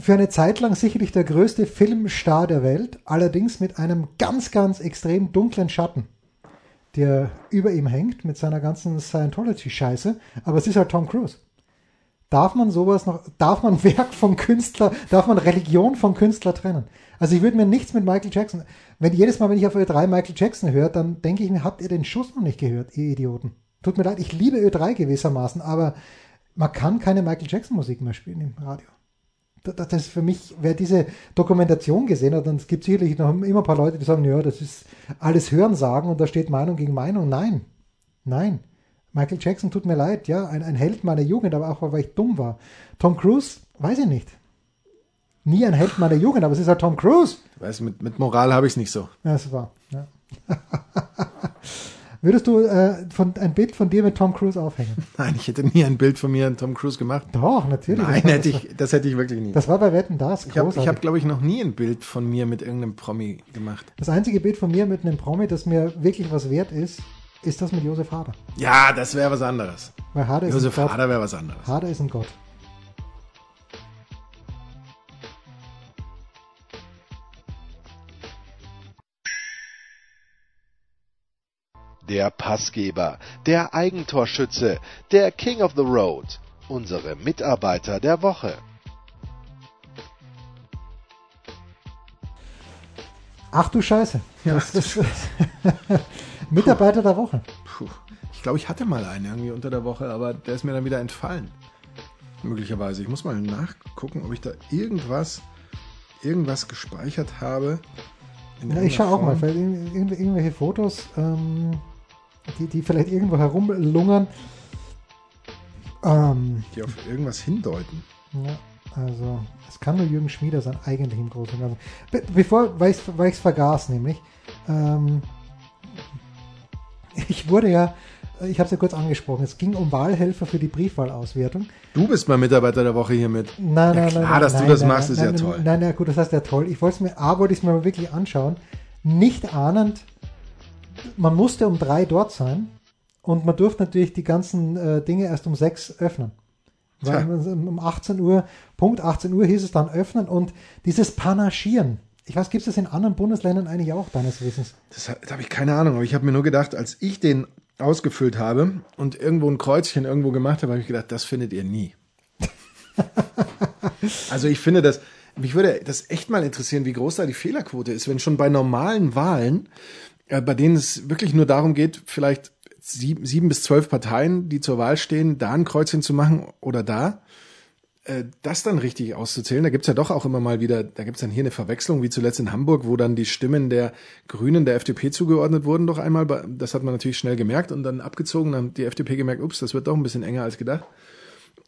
S3: für eine Zeit lang sicherlich der größte Filmstar der Welt, allerdings mit einem ganz, ganz extrem dunklen Schatten, der über ihm hängt mit seiner ganzen Scientology-Scheiße. Aber es ist halt Tom Cruise. Darf man sowas noch, darf man Werk vom Künstler, darf man Religion vom Künstler trennen? Also ich würde mir nichts mit Michael Jackson, wenn jedes Mal, wenn ich auf Ö3 Michael Jackson höre, dann denke ich mir, habt ihr den Schuss noch nicht gehört, ihr Idioten? Tut mir leid, ich liebe Ö3 gewissermaßen, aber man kann keine Michael Jackson Musik mehr spielen im Radio. Das ist für mich, wer diese Dokumentation gesehen hat, dann es gibt sicherlich noch immer ein paar Leute, die sagen, ja, das ist alles Hörensagen und da steht Meinung gegen Meinung. Nein, nein. Michael Jackson tut mir leid, ja, ein, ein Held meiner Jugend, aber auch weil ich dumm war. Tom Cruise, weiß ich nicht. Nie ein Held meiner Jugend, aber es ist halt Tom Cruise.
S4: Weißt, mit, mit Moral habe ich es nicht so.
S3: Ja, das war. Ja. Würdest du äh, von, ein Bild von dir mit Tom Cruise aufhängen?
S4: Nein, ich hätte nie ein Bild von mir und Tom Cruise gemacht.
S3: Doch, natürlich.
S4: Nein,
S3: das,
S4: hätte ich, das hätte ich wirklich nie.
S3: Das war bei Wetten das.
S4: Ich habe, hab, glaube ich, noch nie ein Bild von mir mit irgendeinem Promi gemacht.
S3: Das einzige Bild von mir mit einem Promi, das mir wirklich was wert ist, ist das mit Josef Hader.
S4: Ja, das wäre was anderes.
S3: Weil Hader
S4: Josef
S3: ist ein
S4: Hader wäre was anderes.
S3: Hader ist ein Gott.
S2: Der Passgeber, der Eigentorschütze, der King of the Road, unsere Mitarbeiter der Woche.
S3: Ach du Scheiße.
S4: Ja,
S3: das ist Mitarbeiter der Woche.
S4: Puh. Ich glaube, ich hatte mal einen irgendwie unter der Woche, aber der ist mir dann wieder entfallen. Möglicherweise. Ich muss mal nachgucken, ob ich da irgendwas, irgendwas gespeichert habe.
S3: Ja, ich schaue auch mal, vielleicht irgendwelche Fotos, ähm, die, die vielleicht irgendwo herumlungern. Ähm,
S4: die auf irgendwas hindeuten.
S3: Ja, also es kann nur Jürgen Schmieder sein, eigentlich im Großen und Ganzen. Be bevor, weil ich es vergaß, nämlich, ähm, ich wurde ja, ich habe es ja kurz angesprochen, es ging um Wahlhelfer für die Briefwahlauswertung.
S4: Du bist mal Mitarbeiter der Woche hier mit.
S3: Nein,
S4: ja,
S3: nein,
S4: klar,
S3: nein.
S4: dass
S3: nein,
S4: du das
S3: nein,
S4: machst,
S3: nein,
S4: ist ja toll.
S3: Nein, nein, gut, das heißt ja toll. Ich wollte es mir, A, wollte ich es mir mal wirklich anschauen, nicht ahnend, man musste um drei dort sein und man durfte natürlich die ganzen äh, Dinge erst um sechs öffnen. Weil um 18 Uhr, Punkt 18 Uhr hieß es dann öffnen und dieses Panaschieren. Ich weiß, gibt es das in anderen Bundesländern eigentlich auch, deines Wissens?
S4: Das, das habe ich keine Ahnung, aber ich habe mir nur gedacht, als ich den ausgefüllt habe und irgendwo ein Kreuzchen irgendwo gemacht habe, habe ich gedacht, das findet ihr nie. also ich finde das, mich würde das echt mal interessieren, wie groß da die Fehlerquote ist, wenn schon bei normalen Wahlen, bei denen es wirklich nur darum geht, vielleicht sieben, sieben bis zwölf Parteien, die zur Wahl stehen, da ein Kreuzchen zu machen oder da, äh, das dann richtig auszuzählen. Da gibt's ja doch auch immer mal wieder, da gibt's dann hier eine Verwechslung, wie zuletzt in Hamburg, wo dann die Stimmen der Grünen der FDP zugeordnet wurden, doch einmal. Das hat man natürlich schnell gemerkt und dann abgezogen. Dann hat die FDP gemerkt, ups, das wird doch ein bisschen enger als gedacht.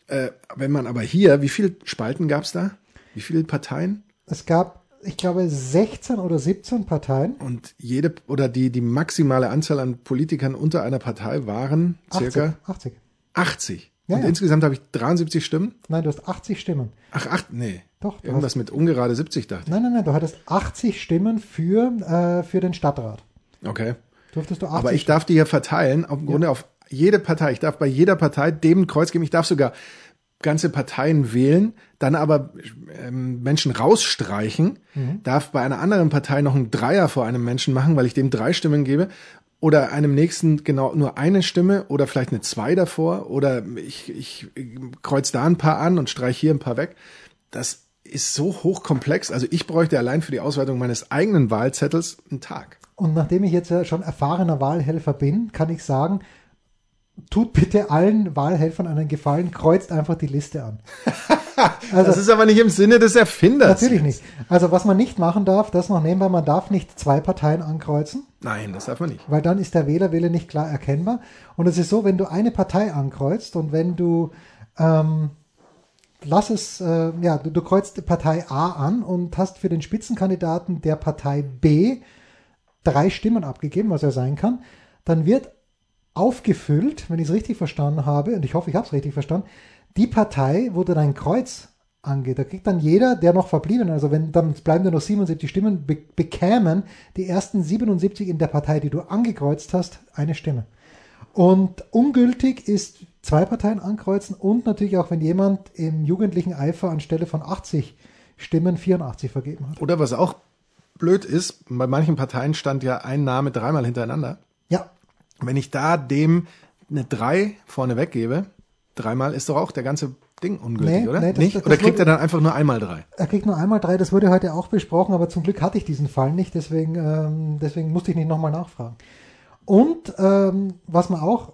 S4: Äh, wenn man aber hier, wie viele Spalten gab's da? Wie viele Parteien?
S3: Es gab, ich glaube, 16 oder 17 Parteien.
S4: Und jede oder die, die maximale Anzahl an Politikern unter einer Partei waren circa
S3: 80.
S4: 80.
S3: Ja,
S4: und
S3: ja.
S4: insgesamt habe ich 73 Stimmen.
S3: Nein, du hast 80 Stimmen.
S4: Ach, acht, nee.
S3: Doch,
S4: Irgendwas
S3: hast,
S4: mit ungerade 70 dachte ich.
S3: nein, nein, nein, du hattest 80 Stimmen für, äh, für den Stadtrat.
S4: Okay.
S3: Durftest du 80
S4: Aber ich darf die hier verteilen, auf, im Grunde auf jede Partei. Ich darf bei jeder Partei dem Kreuz geben. Ich darf sogar ganze Parteien wählen, dann aber ähm, Menschen rausstreichen, darf bei einer anderen Partei noch einen Dreier vor einem Menschen machen, weil ich dem drei Stimmen gebe. Oder einem nächsten genau nur eine Stimme oder vielleicht eine zwei davor oder ich, ich kreuz da ein paar an und streich hier ein paar weg. Das ist so hochkomplex. Also ich bräuchte allein für die Auswertung meines eigenen Wahlzettels einen Tag.
S3: Und nachdem ich jetzt ja schon erfahrener Wahlhelfer bin, kann ich sagen, tut bitte allen Wahlhelfern einen Gefallen, kreuzt einfach die Liste an.
S4: das ist aber nicht im Sinne des Erfinders.
S3: Natürlich nicht. Also was man nicht machen darf, das noch nebenbei, man darf nicht zwei Parteien ankreuzen,
S4: Nein, das darf man nicht.
S3: weil dann ist der Wählerwille nicht klar erkennbar. Und es ist so, wenn du eine Partei ankreuzt und wenn du, ähm, lass es, äh, ja, du, du kreuzt Partei A an und hast für den Spitzenkandidaten der Partei B drei Stimmen abgegeben, was er sein kann, dann wird aufgefüllt, wenn ich es richtig verstanden habe, und ich hoffe, ich habe es richtig verstanden, die Partei, wo du dein Kreuz angeht. Da kriegt dann jeder, der noch verblieben, also wenn dann bleiben dir noch 77 Stimmen, be bekämen die ersten 77 in der Partei, die du angekreuzt hast, eine Stimme. Und ungültig ist zwei Parteien ankreuzen und natürlich auch, wenn jemand im jugendlichen Eifer anstelle von 80 Stimmen 84 vergeben hat.
S4: Oder was auch blöd ist, bei manchen Parteien stand ja ein Name dreimal hintereinander.
S3: Ja,
S4: Wenn ich da dem eine 3 vorne weggebe, dreimal ist doch auch der ganze Ding ungültig,
S3: Nee,
S4: oder?
S3: nee, das-
S4: nicht?
S3: das
S4: oder kriegt er dann einfach nur einmal drei?
S3: er kriegt nur einmal drei, das wurde heute auch besprochen, aber zum Glück hatte ich diesen Fall nicht, deswegen, ähm, deswegen musste ich nicht nochmal nachfragen. Und ähm, was man auch,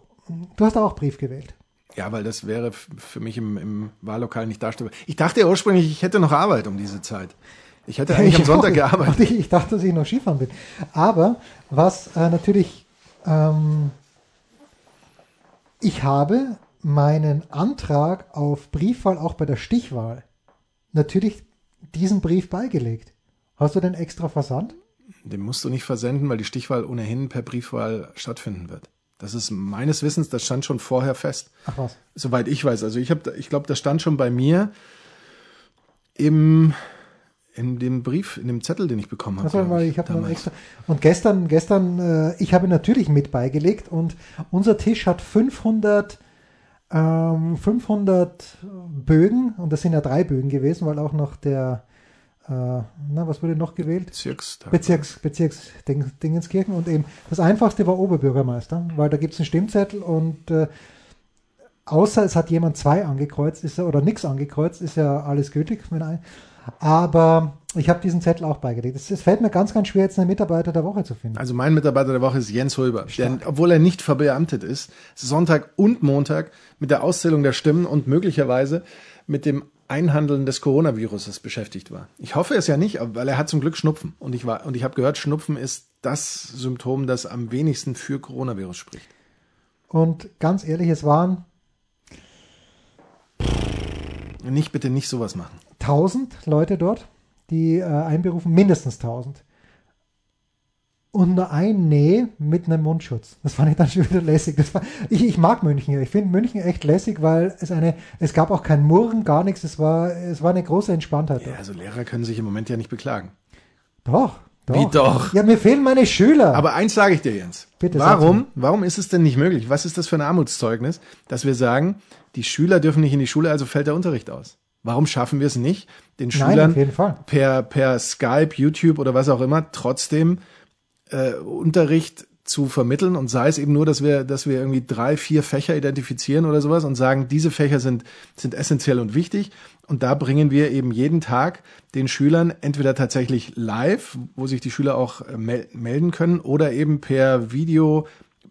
S3: du hast auch Brief gewählt.
S4: Ja, weil das wäre für mich im, im Wahllokal nicht darstellbar. Ich dachte ursprünglich, ich hätte noch Arbeit um diese Zeit. Ich hätte eigentlich am
S3: Ich
S4: Sonntag
S3: auch.
S4: gearbeitet.
S3: Ich, ich dachte, dass ich noch Skifahren bin. Aber was äh, natürlich, ähm, ich habe meinen Antrag auf Briefwahl auch bei der Stichwahl natürlich diesen Brief beigelegt. Hast du den extra versandt?
S4: Den musst du nicht versenden, weil die Stichwahl ohnehin per Briefwahl stattfinden wird. Das ist meines Wissens, das stand schon vorher fest.
S3: Ach was.
S4: Soweit ich weiß. Also ich habe, ich glaube, das stand schon bei mir im in dem Brief, in dem Zettel, den ich bekommen habe.
S3: Also, weil ich habe noch extra. Und gestern, gestern, äh, ich habe natürlich mit beigelegt und unser Tisch hat 500, ähm, 500 Bögen und das sind ja drei Bögen gewesen, weil auch noch der, äh, na, was wurde noch gewählt?
S4: Bezirkstag.
S3: Bezirks, Bezirks Ding- Dingenskirchen und eben das einfachste war Oberbürgermeister, weil da gibt es einen Stimmzettel und äh, außer es hat jemand zwei angekreuzt ist ja, oder nichts angekreuzt, ist ja alles gültig. Wenn ein, aber ich habe diesen Zettel auch beigelegt. Es, es fällt mir ganz, ganz schwer, jetzt einen Mitarbeiter der Woche zu finden.
S4: Also mein Mitarbeiter der Woche ist Jens Hulber, der, obwohl er nicht verbeamtet ist, Sonntag und Montag mit der Auszählung der Stimmen und möglicherweise mit dem Einhandeln des Coronaviruses beschäftigt war. Ich hoffe es ja nicht, weil er hat zum Glück Schnupfen und ich war und ich habe gehört, Schnupfen ist das Symptom, das am wenigsten für Coronavirus spricht.
S3: Und ganz ehrlich, es waren
S4: Nicht bitte nicht sowas machen.
S3: 1000 Leute dort, die äh, einberufen, mindestens 1000. Und nur ein Nee mit einem Mundschutz. Das fand ich dann schon wieder lässig. Das war, ich, ich mag München. ja. Ich finde München echt lässig, weil es eine, es gab auch kein Murren, gar nichts. Es war, es war eine große Entspanntheit.
S4: Ja, also Lehrer können sich im Moment ja nicht beklagen.
S3: Doch, doch.
S4: Wie doch?
S3: Ja, mir fehlen meine Schüler.
S4: Aber eins sage ich dir, Jens.
S3: Bitte,
S4: warum, warum ist es denn nicht möglich? Was ist das für ein Armutszeugnis, dass wir sagen, die Schüler dürfen nicht in die Schule, also fällt der Unterricht aus? Warum schaffen wir es nicht, den
S3: Nein,
S4: Schülern
S3: Fall.
S4: per, per Skype, YouTube oder was auch immer trotzdem äh, Unterricht zu vermitteln und sei es eben nur, dass wir, dass wir irgendwie drei, vier Fächer identifizieren oder sowas und sagen, diese Fächer sind, sind essentiell und wichtig und da bringen wir eben jeden Tag den Schülern entweder tatsächlich live, wo sich die Schüler auch äh, mel melden können oder eben per Video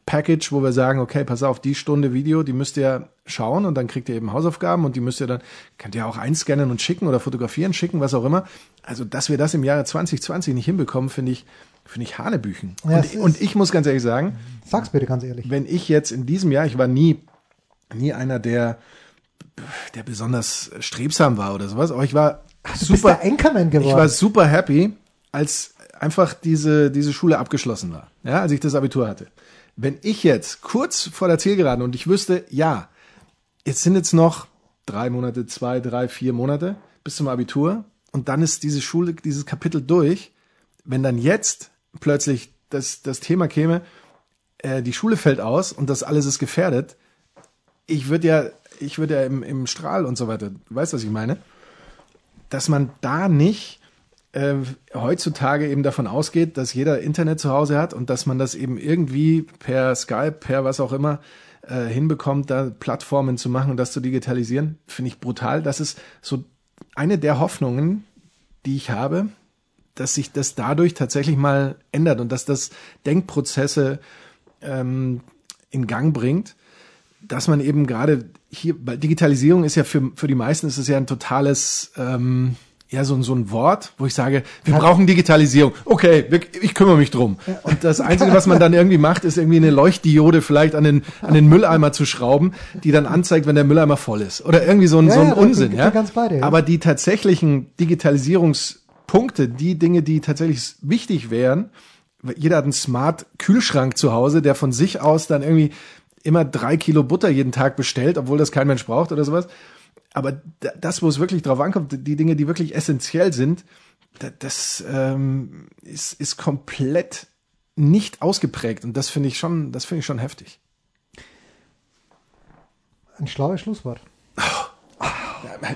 S4: Package, wo wir sagen, okay, pass auf, die Stunde Video, die müsst ihr schauen und dann kriegt ihr eben Hausaufgaben und die müsst ihr dann, könnt ihr auch einscannen und schicken oder fotografieren, schicken, was auch immer. Also, dass wir das im Jahre 2020 nicht hinbekommen, finde ich, finde ich Hanebüchen.
S3: Ja,
S4: und, und ich muss ganz ehrlich sagen,
S3: Sag's bitte ganz ehrlich.
S4: wenn ich jetzt in diesem Jahr, ich war nie, nie einer, der, der besonders strebsam war oder sowas, aber ich war
S3: Du bist
S4: super,
S3: der Anchorman geworden.
S4: ich war super happy, als einfach diese, diese Schule abgeschlossen war. Ja, als ich das Abitur hatte. Wenn ich jetzt kurz vor der Zielgeraden und ich wüsste, ja, jetzt sind jetzt noch drei Monate, zwei, drei, vier Monate bis zum Abitur und dann ist diese Schule, dieses Kapitel durch. Wenn dann jetzt plötzlich das, das Thema käme, äh, die Schule fällt aus und das alles ist gefährdet, ich würde ja, ich würde ja im, im Strahl und so weiter, du weißt, was ich meine, dass man da nicht äh, heutzutage eben davon ausgeht, dass jeder Internet zu Hause hat und dass man das eben irgendwie per Skype, per was auch immer äh, hinbekommt, da Plattformen zu machen und das zu digitalisieren, finde ich brutal. Das ist so eine der Hoffnungen, die ich habe, dass sich das dadurch tatsächlich mal ändert und dass das Denkprozesse ähm, in Gang bringt, dass man eben gerade hier, weil Digitalisierung ist ja für, für die meisten ist es ja ein totales, ähm, ja, so, ein- so ein Wort, wo ich sage, wir brauchen Digitalisierung. Okay, wir, ich kümmere mich drum. Und das Einzige, was man dann irgendwie macht, ist irgendwie eine Leuchtdiode vielleicht an den, an den Mülleimer zu schrauben, die dann anzeigt, wenn der Mülleimer voll ist. Oder irgendwie so ein,
S3: Ja,
S4: so ein
S3: ja,
S4: Unsinn. Ja?
S3: ganz bei dir, ja.
S4: Aber die tatsächlichen Digitalisierungspunkte, die Dinge, die tatsächlich wichtig wären, jeder hat einen Smart-Kühlschrank zu Hause, der von sich aus dann irgendwie immer drei Kilo Butter jeden Tag bestellt, obwohl das kein Mensch braucht oder sowas. Aber da- das, wo es wirklich drauf ankommt, die Dinge, die wirklich essentiell sind, da- das ähm, ist, ist komplett nicht ausgeprägt. Und das finde ich schon, das finde ich schon heftig.
S3: Ein schlaues Schlusswort.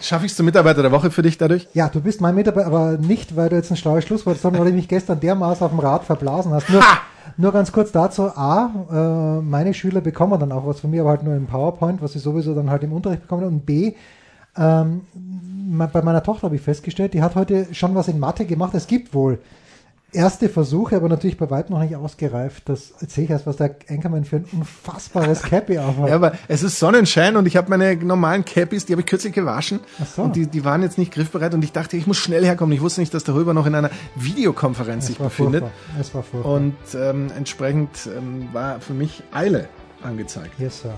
S4: Schaffe ich es zum Mitarbeiter der Woche für dich dadurch?
S3: Ja, du bist mein Mitarbeiter, aber nicht, weil du jetzt ein schlaues Schlusswort sondern weil du mich gestern dermaßen auf dem Rad verblasen hast. Nur, nur ganz kurz dazu. A, äh, meine Schüler bekommen dann auch was von mir, aber halt nur im PowerPoint, was sie sowieso dann halt im Unterricht bekommen. Und B, ähm, bei meiner Tochter habe ich festgestellt, die hat heute schon was in Mathe gemacht. Es gibt wohl erste Versuche, aber natürlich bei weitem noch nicht ausgereift. Das sehe ich erst, was der Enkermann für ein unfassbares Cappy aufhat.
S4: Ja, aber es ist Sonnenschein und ich habe meine normalen Cappies, die habe ich kürzlich gewaschen
S3: Ach so.
S4: und die, die waren jetzt nicht griffbereit und ich dachte, ich muss schnell herkommen. Ich wusste nicht, dass der Röber noch in einer Videokonferenz sich
S3: war
S4: befindet
S3: furchtbar. Es war furchtbar.
S4: und ähm, entsprechend ähm, war für mich Eile angezeigt.
S3: yes, Sir.